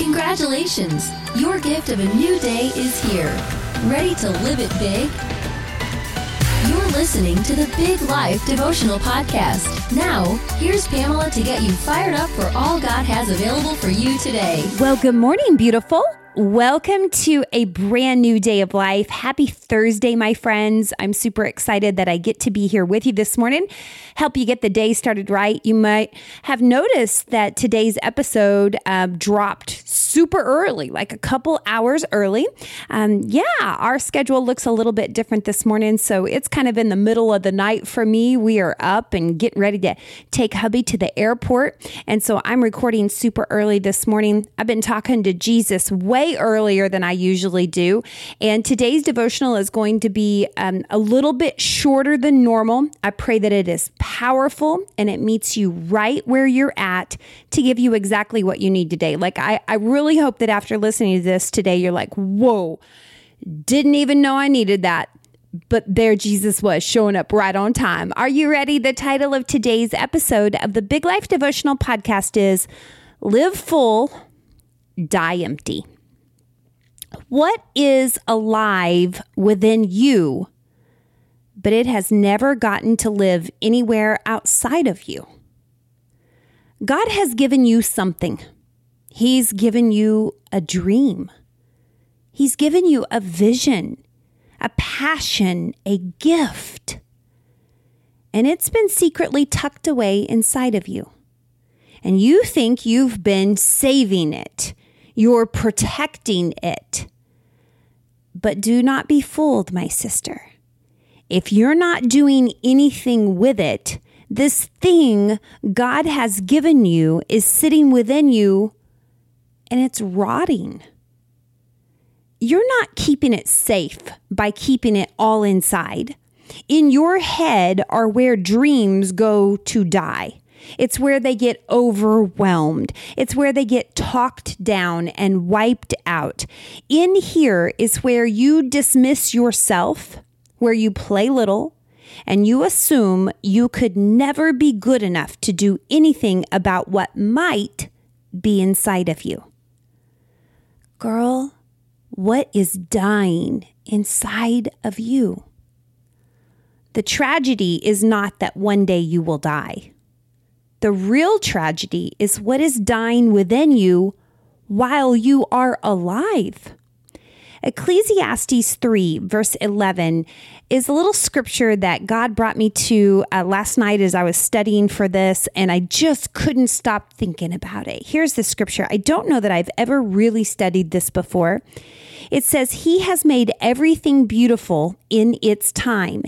Congratulations! Your gift of a new day is here. Ready to live it big? You're listening to the Big Life Devotional Podcast. Now, here's Pamela to get you fired up for all God has available for you today. Well, good morning, beautiful. Welcome to a brand new day of life. Happy Thursday, my friends. I'm super excited that I get to be here with you this morning, help you get the day started right. You might have noticed that today's episode uh, dropped super early, like a couple hours early. Um, yeah, our schedule looks a little bit different this morning, so it's kind of in the middle of the night for me. We are up and getting ready to take hubby to the airport, and so I'm recording super early this morning. I've been talking to Jesus way way earlier than I usually do. And today's devotional is going to be um, a little bit shorter than normal. I pray that it is powerful and it meets you right where you're at to give you exactly what you need today. Like, I, I really hope that after listening to this today, you're like, whoa, didn't even know I needed that but there Jesus was showing up right on time. Are you ready? The title of today's episode of the Big Life Devotional Podcast is Live Full, Die Empty. What is alive within you, but it has never gotten to live anywhere outside of you? God has given you something. He's given you a dream. He's given you a vision, a passion, a gift. And it's been secretly tucked away inside of you. And you think you've been saving it you're protecting it. But do not be fooled, my sister. If you're not doing anything with it, this thing God has given you is sitting within you and it's rotting. You're not keeping it safe by keeping it all inside. In your head are where dreams go to die. It's where they get overwhelmed. It's where they get talked down and wiped out. In here is where you dismiss yourself, where you play little, and you assume you could never be good enough to do anything about what might be inside of you. Girl, what is dying inside of you? The tragedy is not that one day you will die. The real tragedy is what is dying within you while you are alive. Ecclesiastes 3, verse 11, is a little scripture that God brought me to uh, last night as I was studying for this, and I just couldn't stop thinking about it. Here's the scripture. I don't know that I've ever really studied this before. It says, He has made everything beautiful in its time.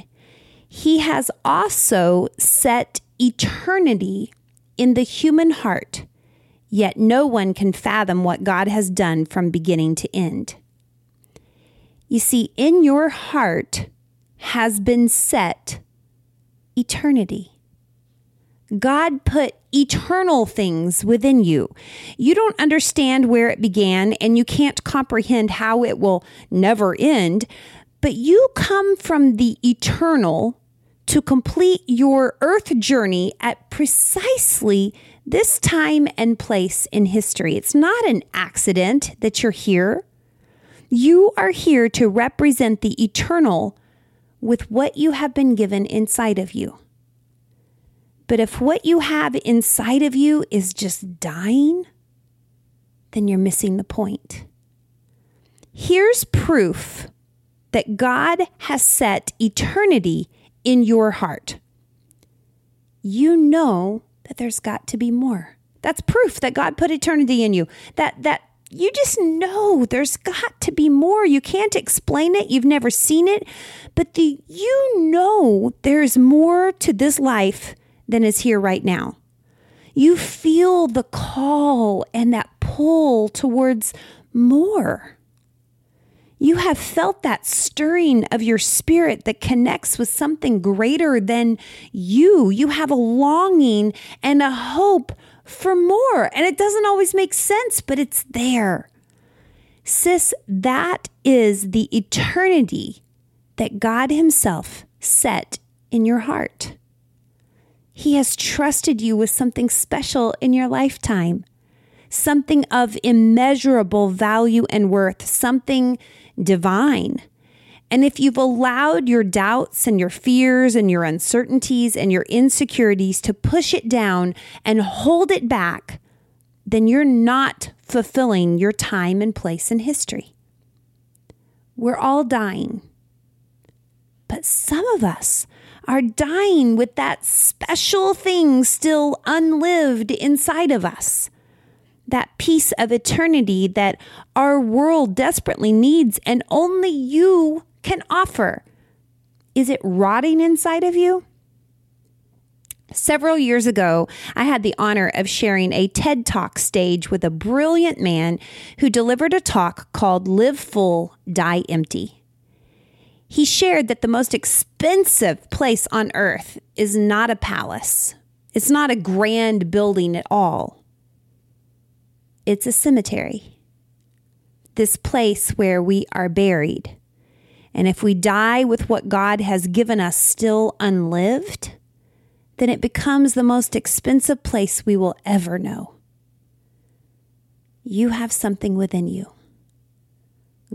He has also set eternity in the human heart, yet no one can fathom what God has done from beginning to end. You see, in your heart has been set eternity. God put eternal things within you. You don't understand where it began and you can't comprehend how it will never end, but you come from the eternal to complete your earth journey at precisely this time and place in history. It's not an accident that you're here. You are here to represent the eternal with what you have been given inside of you. But if what you have inside of you is just dying, then you're missing the point. Here's proof that God has set eternity in your heart, you know that there's got to be more. That's proof that God put eternity in you. That that you just know there's got to be more. You can't explain it. You've never seen it, but the you know there's more to this life than is here right now. You feel the call and that pull towards more. You have felt that stirring of your spirit that connects with something greater than you. You have a longing and a hope for more. And it doesn't always make sense, but it's there. Sis, that is the eternity that God Himself set in your heart. He has trusted you with something special in your lifetime something of immeasurable value and worth, something divine. And if you've allowed your doubts and your fears and your uncertainties and your insecurities to push it down and hold it back, then you're not fulfilling your time and place in history. We're all dying. But some of us are dying with that special thing still unlived inside of us. That piece of eternity that our world desperately needs and only you can offer. Is it rotting inside of you? Several years ago, I had the honor of sharing a TED Talk stage with a brilliant man who delivered a talk called Live Full, Die Empty. He shared that the most expensive place on earth is not a palace, it's not a grand building at all. It's a cemetery, this place where we are buried and if we die with what God has given us still unlived, then it becomes the most expensive place we will ever know. You have something within you.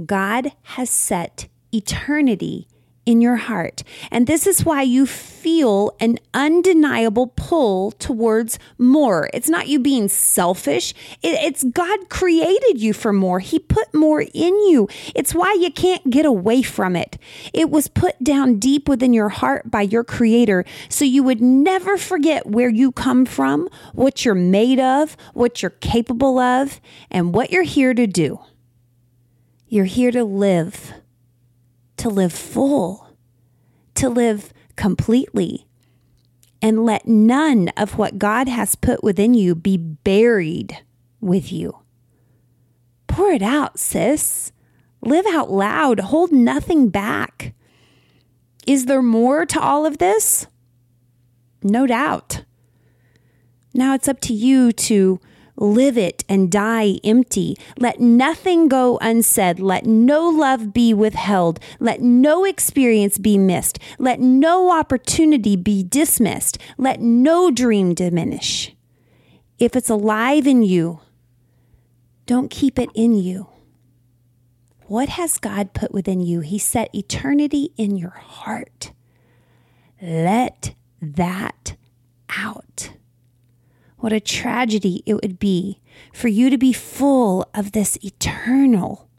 God has set eternity in your heart. And this is why you feel an undeniable pull towards more. It's not you being selfish, it, it's God created you for more. He put more in you. It's why you can't get away from it. It was put down deep within your heart by your Creator so you would never forget where you come from, what you're made of, what you're capable of, and what you're here to do. You're here to live to live full, to live completely, and let none of what God has put within you be buried with you. Pour it out, sis. Live out loud. Hold nothing back. Is there more to all of this? No doubt. Now it's up to you to live it and die empty. Let nothing go unsaid. Let no love be withheld. Let no experience be missed. Let no opportunity be dismissed. Let no dream diminish. If it's alive in you, don't keep it in you. What has God put within you? He set eternity in your heart. Let that out. What a tragedy it would be for you to be full of this eternal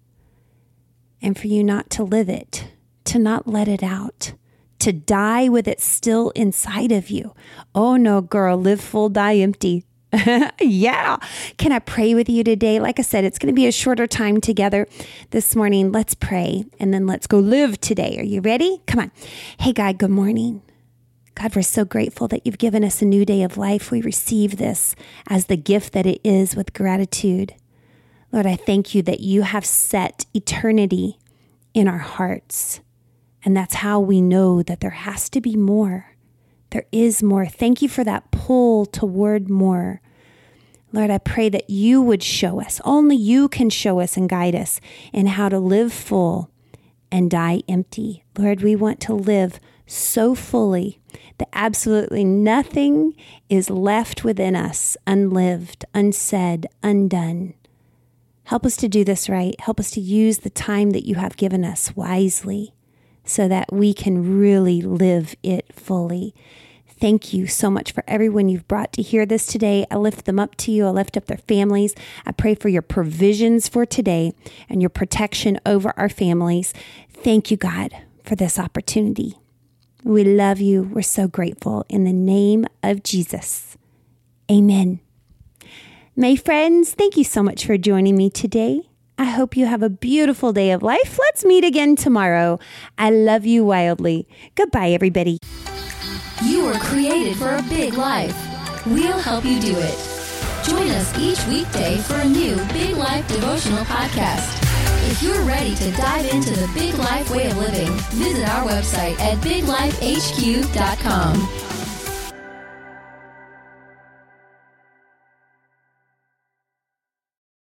and for you not to live it, to not let it out, to die with it still inside of you. Oh no, girl, live full, die empty. yeah. Can I pray with you today? Like I said, it's going to be a shorter time together this morning. Let's pray and then let's go live today. Are you ready? Come on. Hey, God, good morning. God, we're so grateful that you've given us a new day of life. We receive this as the gift that it is with gratitude. Lord, I thank you that you have set eternity in our hearts. And that's how we know that there has to be more. There is more. Thank you for that pull toward more. Lord, I pray that you would show us, only you can show us and guide us in how to live full and die empty. Lord, we want to live so fully that absolutely nothing is left within us unlived, unsaid, undone. Help us to do this right. Help us to use the time that you have given us wisely so that we can really live it fully. Thank you so much for everyone you've brought to hear this today. I lift them up to you. I lift up their families. I pray for your provisions for today and your protection over our families. Thank you, God, for this opportunity. We love you. We're so grateful. In the name of Jesus. Amen. My friends, thank you so much for joining me today. I hope you have a beautiful day of life. Let's meet again tomorrow. I love you wildly. Goodbye, everybody. You were created for a big life. We'll help you do it. Join us each weekday for a new Big Life devotional podcast. If you're ready to dive into the big life way of living, visit our website at biglifehq.com.